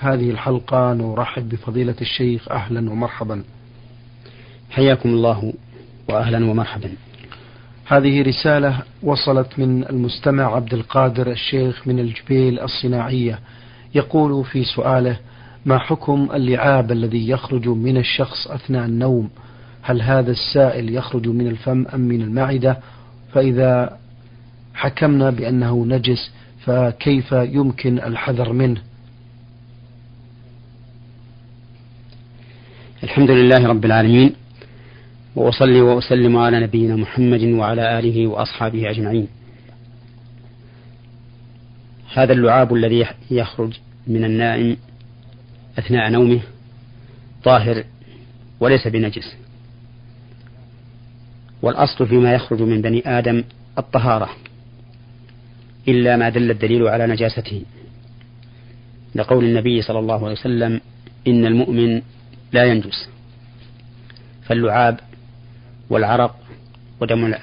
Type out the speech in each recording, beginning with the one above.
هذه الحلقة نرحب بفضيلة الشيخ أهلا ومرحبا. حياكم الله وأهلا ومرحبا. هذه رسالة وصلت من المستمع عبد القادر الشيخ من الجبيل الصناعية. يقول في سؤاله ما حكم اللعاب الذي يخرج من الشخص أثناء النوم؟ هل هذا السائل يخرج من الفم أم من المعدة؟ فإذا حكمنا بأنه نجس فكيف يمكن الحذر منه؟ الحمد لله رب العالمين وأصلي وأسلم على نبينا محمد وعلى آله وأصحابه أجمعين. هذا اللعاب الذي يخرج من النائم أثناء نومه طاهر وليس بنجس. والأصل فيما يخرج من بني آدم الطهارة إلا ما دل الدليل على نجاسته. لقول النبي صلى الله عليه وسلم إن المؤمن لا ينجس. فاللعاب والعرق ودم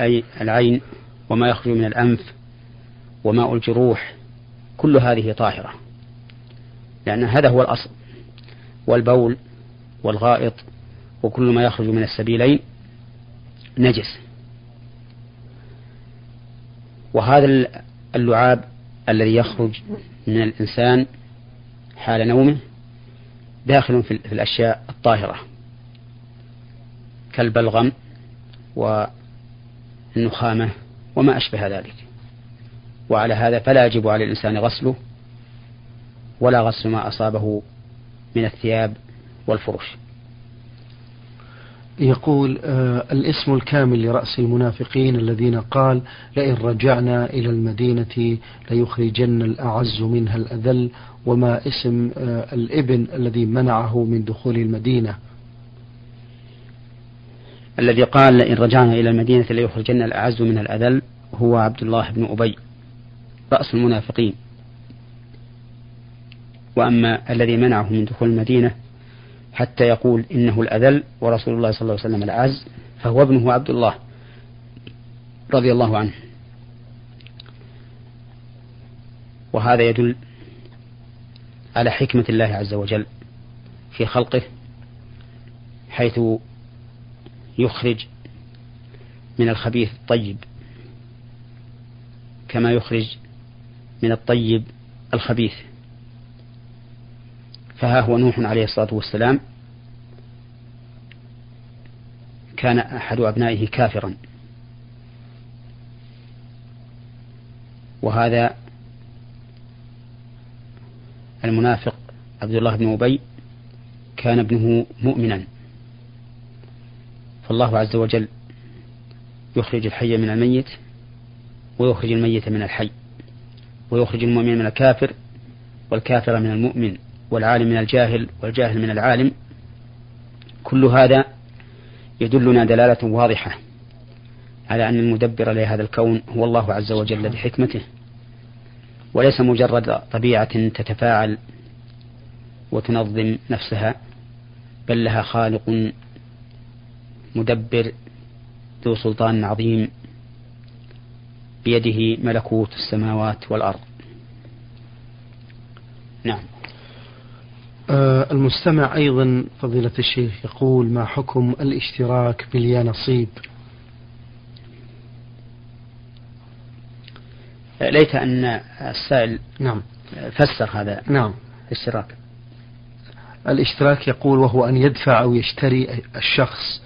العين وما يخرج من الأنف وماء الجروح كل هذه طاهرة. لأن هذا هو الأصل. والبول والغائط وكل ما يخرج من السبيلين نجس. وهذا اللعاب الذي يخرج من الإنسان حال نومه داخل في الأشياء الطاهرة كالبلغم والنخامة وما أشبه ذلك. وعلى هذا فلا يجب على الإنسان غسله ولا غسل ما أصابه من الثياب والفرش. يقول آه الاسم الكامل لرأس المنافقين الذين قال لئن رجعنا إلى المدينة ليخرجن الأعز منها الأذل وما اسم آه الابن الذي منعه من دخول المدينة. الذي قال لئن رجعنا إلى المدينة ليخرجن الأعز منها الأذل هو عبد الله بن أبي رأس المنافقين. وأما الذي منعه من دخول المدينة حتى يقول إنه الأذل ورسول الله صلى الله عليه وسلم الأعز فهو ابنه عبد الله رضي الله عنه. وهذا يدل على حكمة الله عز وجل في خلقه حيث يخرج من الخبيث الطيب كما يخرج من الطيب الخبيث. فها هو نوح عليه الصلاة والسلام كان أحد أبنائه كافرا. وهذا المنافق عبد الله بن أبي كان ابنه مؤمنا. فالله عز وجل يخرج الحي من الميت ويخرج الميت من الحي ويخرج المؤمن من الكافر والكافر من المؤمن. والعالم من الجاهل والجاهل من العالم كل هذا يدلنا دلالة واضحة على أن المدبر لهذا الكون هو الله عز وجل بحكمته وليس مجرد طبيعة تتفاعل وتنظم نفسها بل لها خالق مدبر ذو سلطان عظيم بيده ملكوت السماوات والأرض. نعم. المستمع أيضا فضيلة الشيخ يقول ما حكم الاشتراك باليانصيب ليت أن السائل نعم. فسر هذا نعم. الاشتراك. الاشتراك يقول وهو أن يدفع أو يشتري الشخص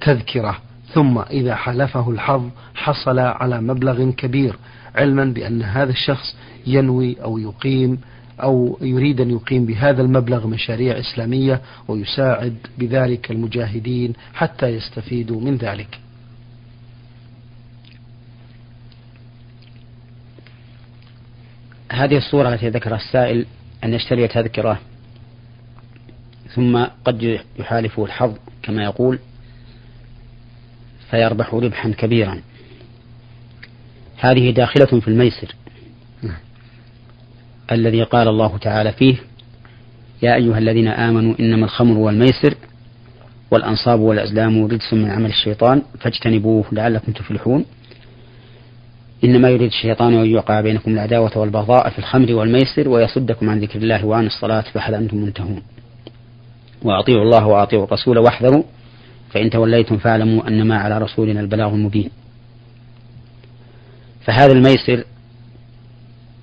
تذكرة ثم إذا حلفه الحظ حصل على مبلغ كبير علما بأن هذا الشخص ينوي أو يقيم أو يريد أن يقيم بهذا المبلغ مشاريع إسلامية ويساعد بذلك المجاهدين حتى يستفيدوا من ذلك. هذه الصورة التي ذكرها السائل أن يشتري تذكرة ثم قد يحالفه الحظ كما يقول فيربح ربحا كبيرا. هذه داخلة في الميسر. الذي قال الله تعالى فيه يا أيها الذين آمنوا إنما الخمر والميسر والأنصاب والأزلام رجس من عمل الشيطان فاجتنبوه لعلكم تفلحون. إنما يريد الشيطان أن يوقع بينكم العداوة والبغضاء في الخمر والميسر ويصدكم عن ذكر الله وعن الصلاة فهل أنتم منتهون. وأطيعوا الله وأطيعوا الرسول واحذروا فإن توليتم فاعلموا أنما على رسولنا البلاغ المبين. فهذا الميسر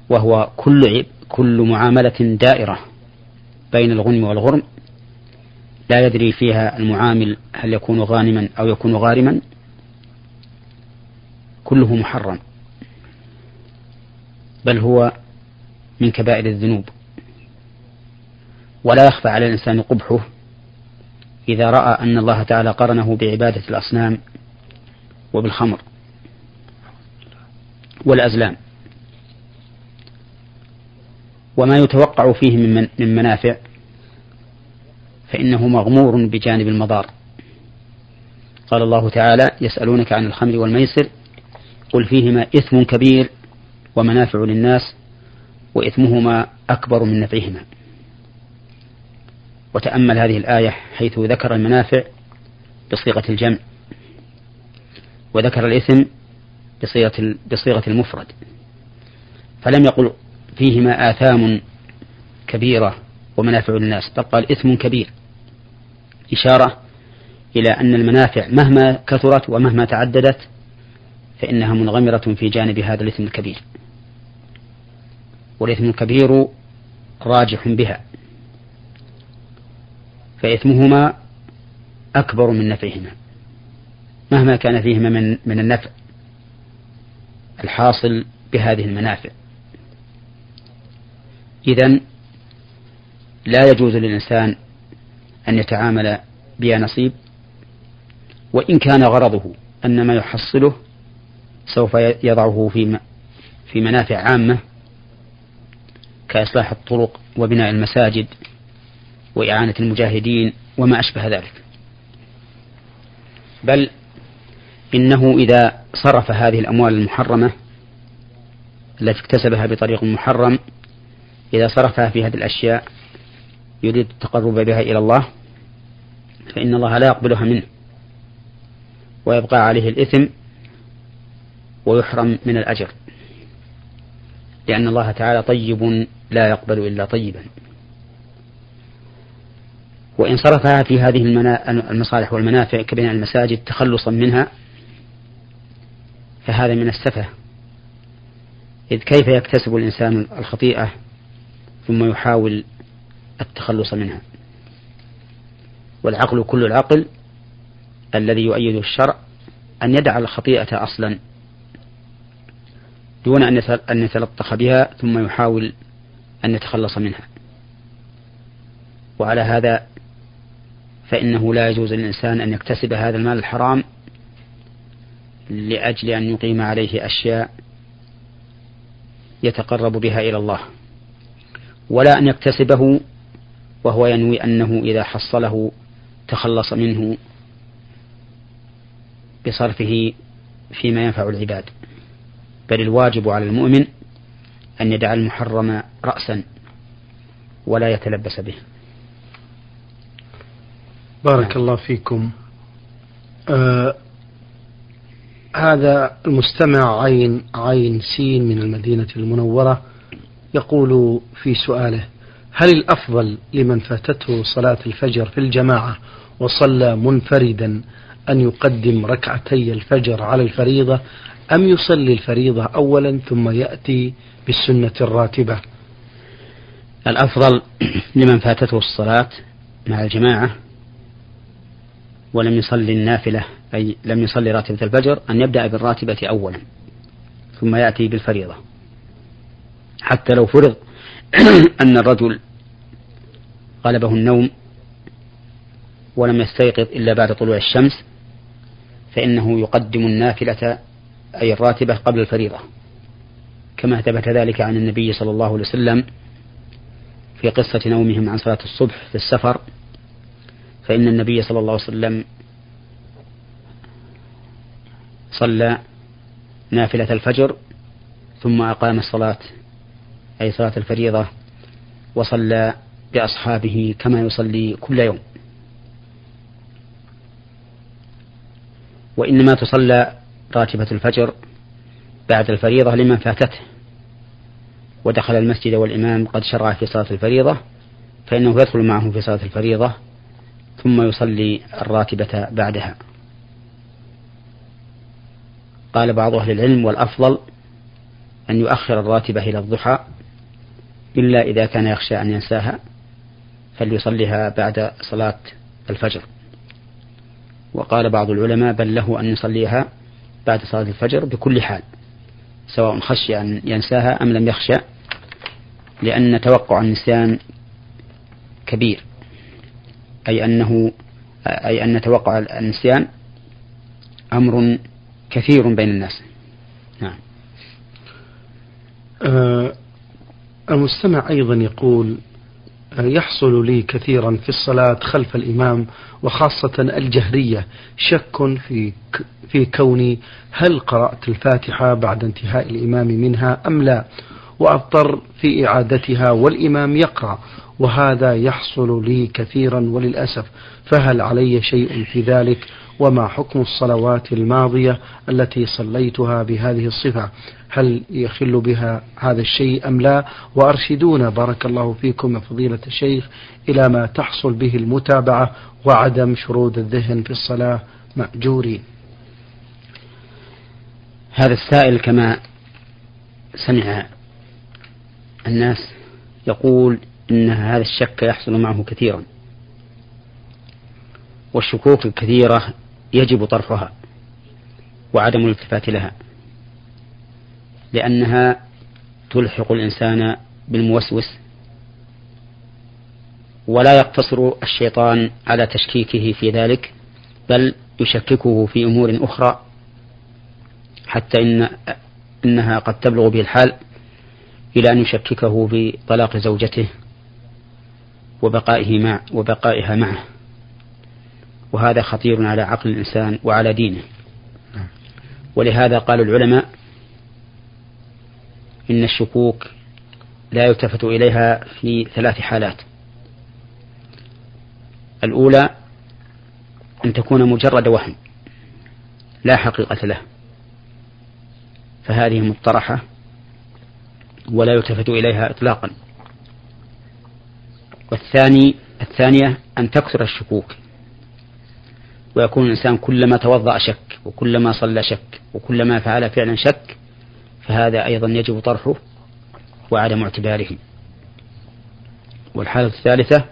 وهو كل كل معاملة دائرة بين الغنم والغرم لا يدري فيها المعامل هل يكون غانما أو يكون غارما. كله محرم بل هو من كبائر الذنوب. ولا يخفى على الإنسان قبحه إذا رأى أن الله تعالى قرنه بعبادة الأصنام وبالخمر والأزلام. وما يتوقع فيه من من منافع فإنه مغمور بجانب المضار. قال الله تعالى يسألونك عن الخمر والميسر قل فيهما إثم كبير ومنافع للناس وإثمهما أكبر من نفعهما. وتأمل هذه الآية حيث ذكر المنافع بصيغة الجمع وذكر الإثم بصيغة بصيغة المفرد. فلم يقل فيهما آثام كبيرة ومنافع للناس. بل قال إثم كبير. إشارة إلى أن المنافع مهما كثرت ومهما تعددت فإنها منغمرة في جانب هذا الإثم الكبير. والإثم الكبير راجح بها. فإثمهما أكبر من نفعهما. مهما كان فيهما من من النفع الحاصل بهذه المنافع. إذا لا يجوز للإنسان أن يتعامل بها نصيب وإن كان غرضه أن ما يحصله سوف يضعه في في منافع عامة كإصلاح الطرق وبناء المساجد وإعانة المجاهدين وما أشبه ذلك. بل إنه إذا صرف هذه الأموال المحرمة التي اكتسبها بطريق محرم إذا صرفها في هذه الأشياء يريد التقرب بها إلى الله فإن الله لا يقبلها منه ويبقى عليه الإثم ويحرم من الأجر لأن الله تعالى طيب لا يقبل إلا طيبا. وإن صرفها في هذه المصالح والمنافع كبناء المساجد تخلصا منها فهذا من السفة. إذ كيف يكتسب الإنسان الخطيئة ثم يحاول التخلص منها. والعقل كل العقل الذي يؤيد الشرع أن يدع الخطيئة أصلا دون أن يتلطخ بها ثم يحاول أن يتخلص منها. وعلى هذا فإنه لا يجوز للإنسان أن يكتسب هذا المال الحرام لأجل أن يقيم عليه أشياء يتقرب بها إلى الله. ولا أن يكتسبه وهو ينوي أنه إذا حصله تخلص منه بصرفه فيما ينفع العباد. بل الواجب على المؤمن أن يدع المحرم رأسا ولا يتلبس به. بارك. الله فيكم. آه هذا المستمع عين عين سين من المدينة المنورة. يقول في سؤاله هل الأفضل لمن فاتته صلاة الفجر في الجماعة وصلى منفردا أن يقدم ركعتي الفجر على الفريضة أم يصلي الفريضة أولا ثم يأتي بالسنة الراتبة؟ الأفضل لمن فاتته الصلاة مع الجماعة ولم يصلي النافلة أي لم يصلي راتبة الفجر أن يبدأ بالراتبة أولا ثم يأتي بالفريضة. حتى لو فرض أن الرجل غلبه النوم ولم يستيقظ إلا بعد طلوع الشمس فإنه يقدم النافلة أي الراتبة قبل الفريضة. كما ثبت ذلك عن النبي صلى الله عليه وسلم في قصة نومهم عن صلاة الصبح في السفر. فإن النبي صلى الله عليه وسلم صلى نافلة الفجر ثم أقام الصلاة أي صلاة الفريضة وصلى بأصحابه كما يصلي كل يوم. وإنما تصلى راتبة الفجر بعد الفريضة لمن فاتته. ودخل المسجد والإمام قد شرع في صلاة الفريضة فإنه يدخل معه في صلاة الفريضة ثم يصلي الراتبة بعدها. قال بعض أهل العلم والأفضل أن يؤخر الراتبة إلى الضحى إلا إذا كان يخشى أن ينساها فليصليها بعد صلاة الفجر. وقال بعض العلماء بل له أن يصليها بعد صلاة الفجر بكل حال سواء خشي أن ينساها أم لم يخشى لأن توقع النسيان كبير. أي أنه أي أن توقع النسيان أمر كثير بين الناس. نعم. آه المستمع أيضا يقول يحصل لي كثيرا في الصلاة خلف الإمام وخاصة الجهرية. شك في في كوني هل قرأت الفاتحة بعد انتهاء الإمام منها أم لا؟ وأضطر في إعادتها والإمام يقرأ وهذا يحصل لي كثيرا وللأسف. فهل علي شيء في ذلك؟ وما حكم الصلوات الماضية التي صليتها بهذه الصفة؟ هل يخل بها هذا الشيء أم لا؟ وأرشدونا بارك الله فيكم يا فضيلة الشيخ إلى ما تحصل به المتابعة وعدم شرود الذهن في الصلاة مأجورين. هذا السائل كما سمع الناس يقول إن هذا الشك يحصل معه كثيرا والشكوك الكثيرة يجب طرحها وعدم الالتفات لها لأنها تلحق الإنسان بالموسوس ولا يقتصر الشيطان على تشكيكه في ذلك بل يشككه في أمور أخرى حتى إن إنها قد تبلغ به الحال إلى أن يشككه في طلاق زوجته وبقائه مع وبقائها معه. وهذا خطير على عقل الإنسان وعلى دينه. ولهذا قال العلماء إن الشكوك لا يلتفت إليها في ثلاث حالات. الأولى أن تكون مجرد وهم لا حقيقة له. فهذه مطرحة ولا يلتفت إليها إطلاقا. والثاني الثانية أن تكثر الشكوك. ويكون الإنسان كلما توضأ شك وكلما صلى شك وكلما فعل فعلا شك فهذا أيضا يجب طرحه وعدم اعتباره والحالة الثالثة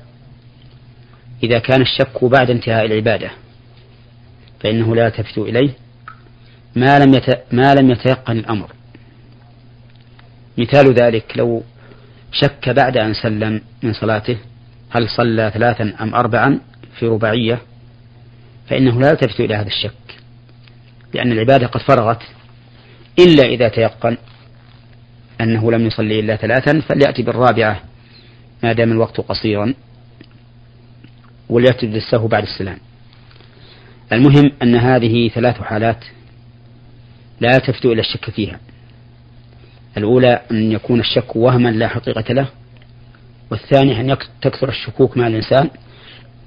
إذا كان الشك بعد انتهاء العبادة فإنه لا يلتفت إليه ما لم. ما لم يتيقن الأمر مثال ذلك لو شك بعد أن سلم من صلاته هل صلى ثلاثا أم أربعا في رباعية فإنه لا يلتفت إلى هذا الشك لأن العبادة قد فرغت إلا إذا تيقن أنه لم يصلي إلا ثلاثا فليأتي بالرابعة ما دام الوقت قصيرا وليأتي بالسهو بعد السلام. المهم أن هذه ثلاث حالات لا يلتفت إلى الشك فيها. الأولى أن يكون الشك وهما لا حقيقة له والثاني أن تكثر الشكوك مع الإنسان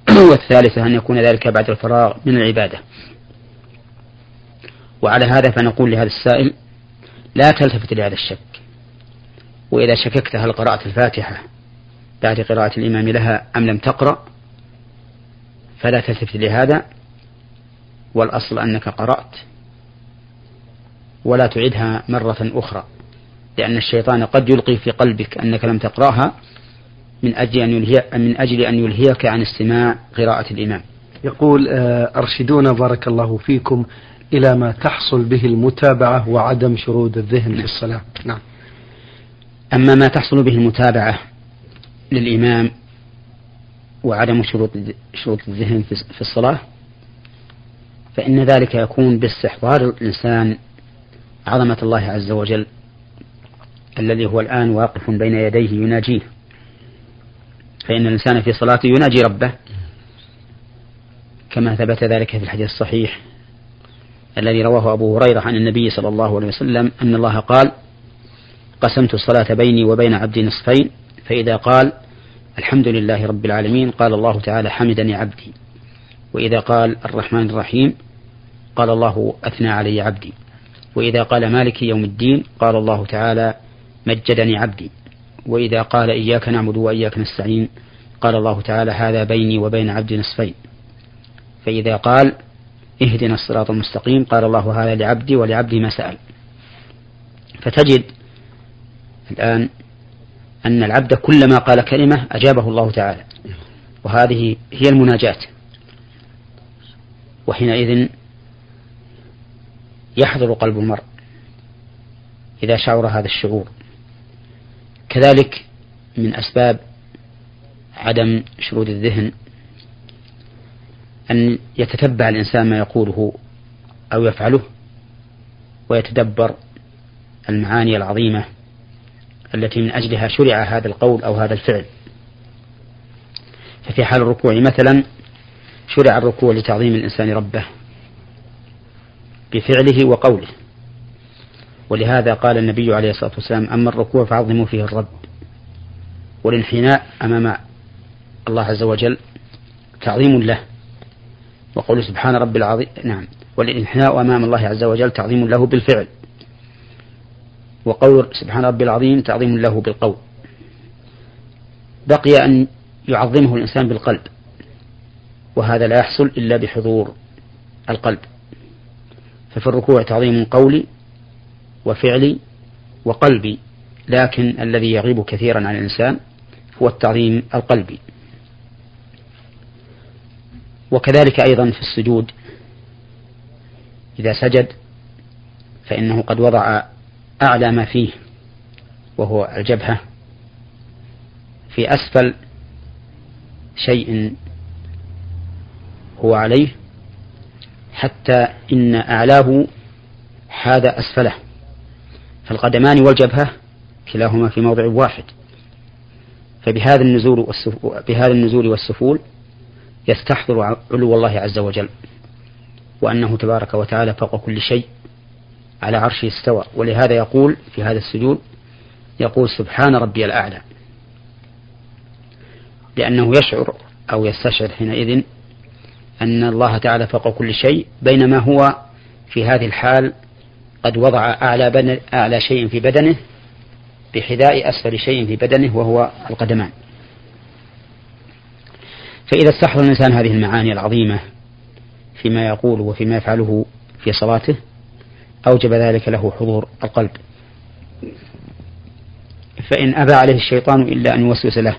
والثالثة أن يكون ذلك بعد الفراغ من العبادة. وعلى هذا فنقول لهذا السائل لا تلتفت لهذا الشك. وإذا شككت هل قرأت الفاتحة بعد قراءة الإمام لها أم لم تقرأ فلا تلتفت لهذا. والأصل أنك قرأت ولا تعيدها مرة أخرى لأن الشيطان قد يلقي في قلبك أنك لم تقرأها. من أجل أن يلهي من أجل أن يلهيك عن استماع قراءة الإمام. يقول آه، أرشدونا بارك الله فيكم إلى ما تحصل به المتابعة وعدم شرود الذهن نعم. في الصلاة. نعم. أما ما تحصل به المتابعة للإمام وعدم شروط شروط الذهن في الصلاة فإن ذلك يكون باستحضار الإنسان عظمة الله عز وجل الذي هو الآن واقف بين يديه يناجيه فإن الإنسان في صلاته يناجي ربه. كما ثبت ذلك في الحديث الصحيح الذي رواه أبو هريرة عن النبي صلى الله عليه وسلم أن الله قال قسمت الصلاة بيني وبين عبدي نصفين. فإذا قال الحمد لله رب العالمين قال الله تعالى حمدني عبدي. وإذا قال الرحمن الرحيم قال الله أثنى علي عبدي. وإذا قال مالك يوم الدين قال الله تعالى مجدني عبدي. وإذا قال إياك نعبد وإياك نستعين قال الله تعالى هذا بيني وبين عبدي نصفين. فإذا قال اهدنا الصراط المستقيم قال الله هذا لعبدي ولعبدي ما سأل. فتجد الآن أن العبد كلما قال كلمة أجابه الله تعالى. وهذه هي المناجاة. وحينئذ يحضر قلب المرء إذا شعر هذا الشعور. كذلك من أسباب عدم شرود الذهن أن يتتبع الإنسان ما يقوله أو يفعله ويتدبر المعاني العظيمة التي من أجلها شرع هذا القول أو هذا الفعل. ففي حال الركوع مثلا شرع الركوع لتعظيم الإنسان ربه بفعله وقوله. ولهذا قال النبي عليه الصلاة والسلام أما الركوع فعظموا فيه الرب والانحناء أمام الله عز وجل تعظيم له. وقول سبحان رب العظيم نعم. والانحناء أمام الله عز وجل تعظيم له بالفعل. وقول سبحان ربي العظيم تعظيم له بالقول. بقي أن يعظمه الإنسان بالقلب. وهذا لا يحصل إلا بحضور القلب. ففي الركوع تعظيم قولي وفعلي وقلبي لكن الذي يغيب كثيرا عن الإنسان هو التعظيم القلبي. وكذلك أيضا في السجود إذا سجد فإنه قد وضع أعلى ما فيه وهو الجبهة. في أسفل شيء هو عليه حتى إن أعلاه حاذ أسفله. فالقدمان والجبهة كلاهما في موضع واحد. فبهذا النزول بهذا النزول والسفول يستحضر علو الله عز وجل وأنه تبارك وتعالى فوق كل شيء على عرشه استوى. ولهذا يقول في هذا السجود يقول سبحان ربي الأعلى. لأنه يشعر أو يستشعر حينئذ أن الله تعالى فوق كل شيء بينما هو في هذه الحال قد وضع أعلى, أعلى شيء في بدنه بحذاء أسفل شيء في بدنه وهو القدمان. فإذا استحضر الإنسان هذه المعاني العظيمة فيما يقول وفيما يفعله في صلاته أوجب ذلك له حضور القلب. فإن أبى عليه الشيطان إلا أن يوسوس له.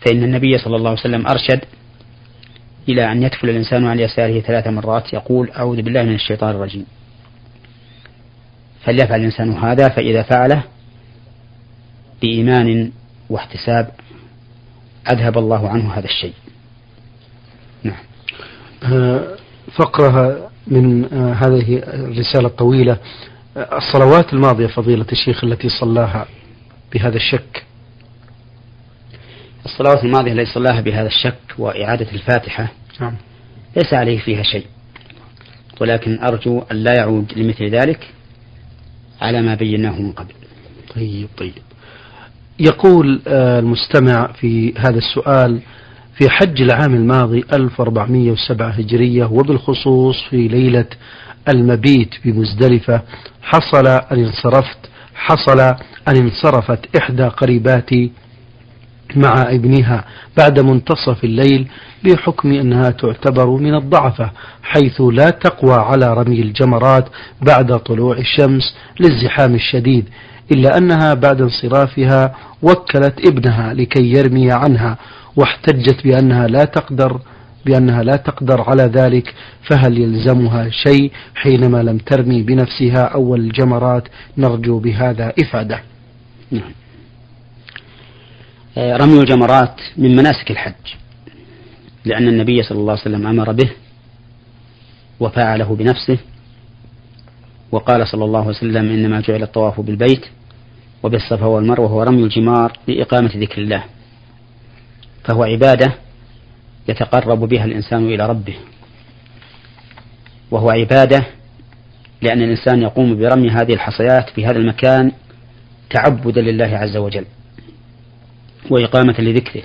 فإن النبي صلى الله عليه وسلم أرشد إلى أن يدخل الإنسان عن يساره ثلاث مرات يقول أعوذ بالله من الشيطان الرجيم. فليفعل الإنسان هذا فإذا فعله بإيمان واحتساب أذهب الله عنه هذا الشيء. نعم. آه، فقرة من آه، هذه الرسالة الطويلة. آه، الصلوات الماضية فضيلة الشيخ التي صلاها بهذا الشك. الصلوات الماضية التي صلاها بهذا الشك وإعادة الفاتحة نعم. ليس عليه فيها شيء. ولكن أرجو أن لا يعود لمثل ذلك على ما بيناه من قبل. طيب طيب. يقول آه، المستمع في هذا السؤال في حج العام الماضي 1407 هجرية وبالخصوص في ليلة المبيت بمزدلفة حصل أن انصرفت حصل أن انصرفت إحدى قريباتي مع ابنها بعد منتصف الليل بحكم أنها تعتبر من الضعفة حيث لا تقوى على رمي الجمرات بعد طلوع الشمس للزحام الشديد إلا أنها بعد انصرافها وكلت ابنها لكي يرمي عنها واحتجت بأنها لا تقدر بأنها لا تقدر على ذلك فهل يلزمها شيء حينما لم ترمي بنفسها أول الجمرات نرجو بهذا إفادة نعم. رمي الجمرات من مناسك الحج لأن النبي صلى الله عليه وسلم أمر به وفعله بنفسه وقال صلى الله عليه وسلم إنما جعل الطواف بالبيت وبالصفا والمروة هو رمي الجمار لإقامة ذكر الله. فهو عبادة يتقرب بها الإنسان إلى ربه. وهو عبادة لأن الإنسان يقوم برمي هذه الحصيات في هذا المكان تعبدا لله عز وجل. وإقامة لذكره.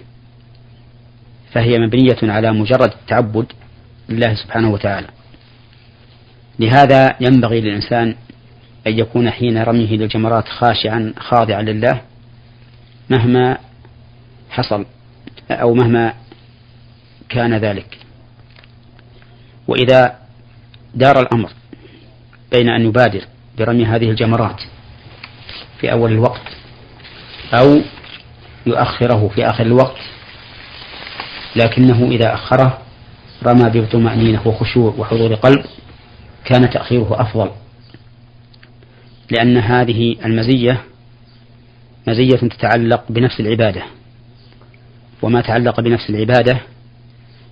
فهي مبنية على مجرد التعبد لله سبحانه وتعالى. لهذا ينبغي للإنسان أن يكون حين رميه للجمرات خاشعا خاضعا لله مهما حصل أو مهما كان ذلك. وإذا دار الأمر بين أن يبادر برمي هذه الجمرات في أول الوقت أو يؤخره في آخر الوقت. لكنه إذا أخره رمى بطمأنينة وخشوع وحضور قلب كان تأخيره أفضل. لأن هذه المزية مزية تتعلق بنفس العبادة. وما تعلق بنفس العبادة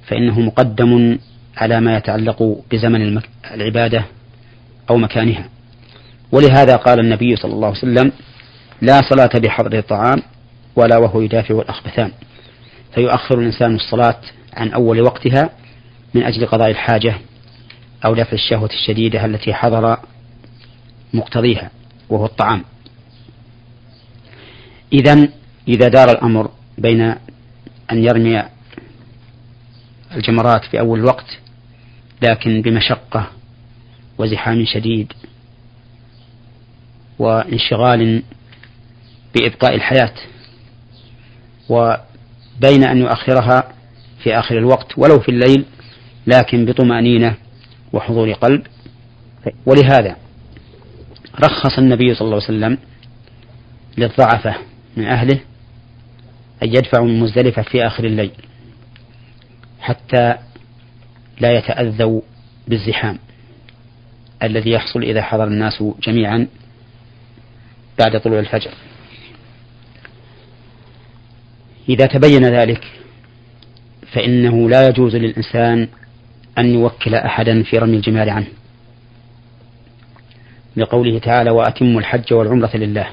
فإنه مقدم على ما يتعلق بزمن العبادة أو مكانها. ولهذا قال النبي صلى الله عليه وسلم لا صلاة بحضر الطعام ولا وهو يدافع الأخبثان فيؤخر الإنسان الصلاة عن أول وقتها من أجل قضاء الحاجة أو دفع الشهوة الشديدة التي حضر مقتضيها وهو الطعام. إذا إذا دار الأمر بين أن يرمي الجمرات في أول الوقت لكن بمشقة وزحام شديد وانشغال بإبقاء الحياة وبين أن يؤخرها في آخر الوقت ولو في الليل لكن بطمأنينة وحضور قلب. ولهذا رخص النبي صلى الله عليه وسلم للضعفة من أهله أن يدفعوا من مزدلفة في آخر الليل حتى لا يتأذوا بالزحام الذي يحصل إذا حضر الناس جميعا بعد طلوع الفجر. إذا تبين ذلك فإنه لا يجوز للإنسان أن يوكل أحدا في رمي الجمار عنه. لقوله تعالى وأتموا الحج والعمرة لله.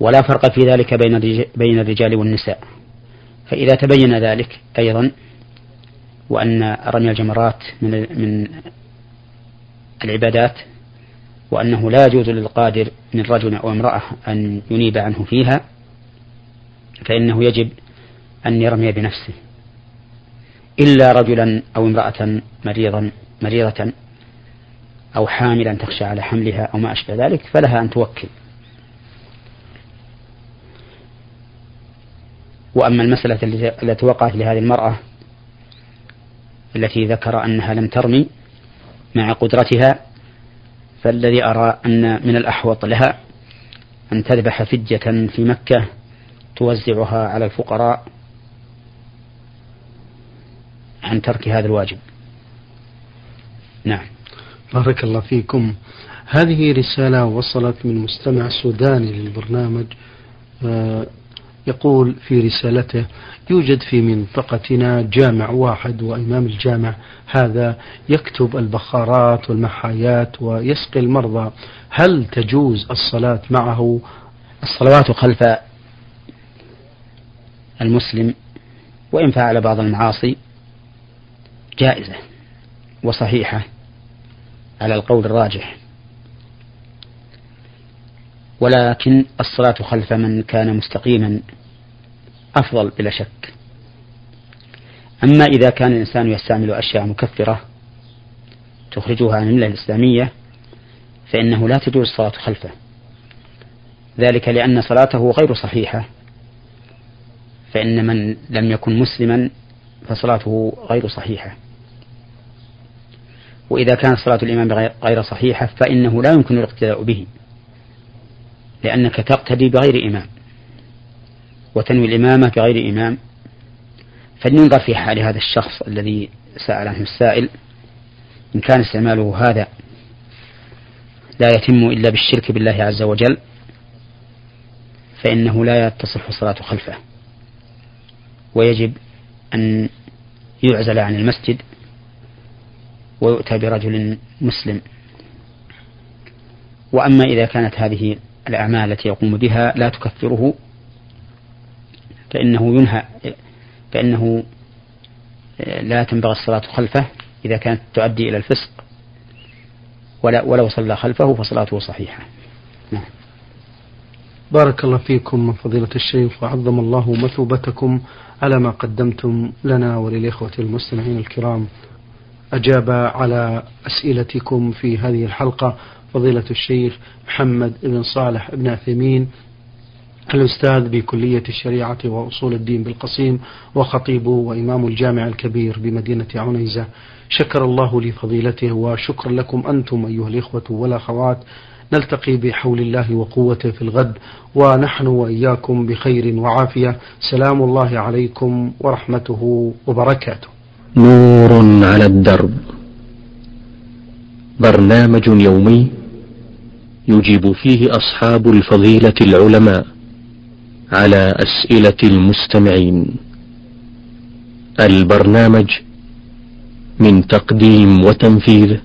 ولا فرق في ذلك بين بين الرجال والنساء. فإذا تبين ذلك أيضا وأن رمي الجمرات من من العبادات وأنه لا يجوز للقادر من رجل أو امرأة أن ينيب عنه فيها فإنه يجب أن يرمي بنفسه إلا رجلا أو امرأة مريضا مريضة أو حاملا تخشى على حملها أو ما أشبه ذلك فلها أن توكل. وأما المسألة التي وقعت لهذه المرأة التي ذكر أنها لم ترمي مع قدرتها فالذي أرى أن من الأحوط لها أن تذبح فدية في مكة توزعها على الفقراء عن ترك هذا الواجب. نعم. بارك الله فيكم. هذه رسالة وصلت من مستمع سوداني للبرنامج آه، يقول في رسالته يوجد في منطقتنا جامع واحد وإمام الجامع هذا يكتب البخارات والمحايات ويسقي المرضى. هل تجوز الصلاة معه؟ الصلوات خلف المسلم وإن فعل بعض المعاصي جائزة وصحيحة على القول الراجح. ولكن الصلاة خلف من كان مستقيما أفضل بلا شك. أما إذا كان الإنسان يستعمل أشياء مكفرة تخرجها عن الملة الإسلامية فإنه لا تجوز الصلاة خلفه. ذلك لأن صلاته غير صحيحة فإن من لم يكن مسلما فصلاته غير صحيحة. وإذا كانت صلاة الإمام غير صحيحة فإنه لا يمكن الاقتداء به لأنك تقتدي بغير إمام وتنوي الإمامة بغير إمام. فلننظر في حال هذا الشخص الذي سأل عنه السائل إن كان استعماله هذا لا يتم إلا بالشرك بالله عز وجل فإنه لا تصح الصلاة خلفه. ويجب أن يعزل عن المسجد ويؤتى برجل مسلم. وأما إذا كانت هذه الأعمال التي يقوم بها لا تكفره فإنه ينهى فإنه لا تنبغي الصلاة خلفه إذا كانت تؤدي إلى الفسق. ولا ولو صلى خلفه فصلاته صحيحة. نعم. بارك الله فيكم فضيلة الشيخ وعظم الله مثوبتكم على ما قدمتم لنا وللإخوة المستمعين الكرام. أجاب على أسئلتكم في هذه الحلقة فضيلة الشيخ محمد بن صالح بن عثيمين الأستاذ بكلية الشريعة وأصول الدين بالقصيم وخطيب وإمام الجامع الكبير بمدينة عنيزة. شكر الله لفضيلته وشكرا لكم أنتم أيها الإخوة والأخوات نلتقي بحول الله وقوته في الغد ونحن وإياكم بخير وعافية. سلام الله عليكم ورحمته وبركاته. نور على الدرب. برنامج يومي يجيب فيه أصحاب الفضيلة العلماء على أسئلة المستمعين. البرنامج من تقديم وتنفيذ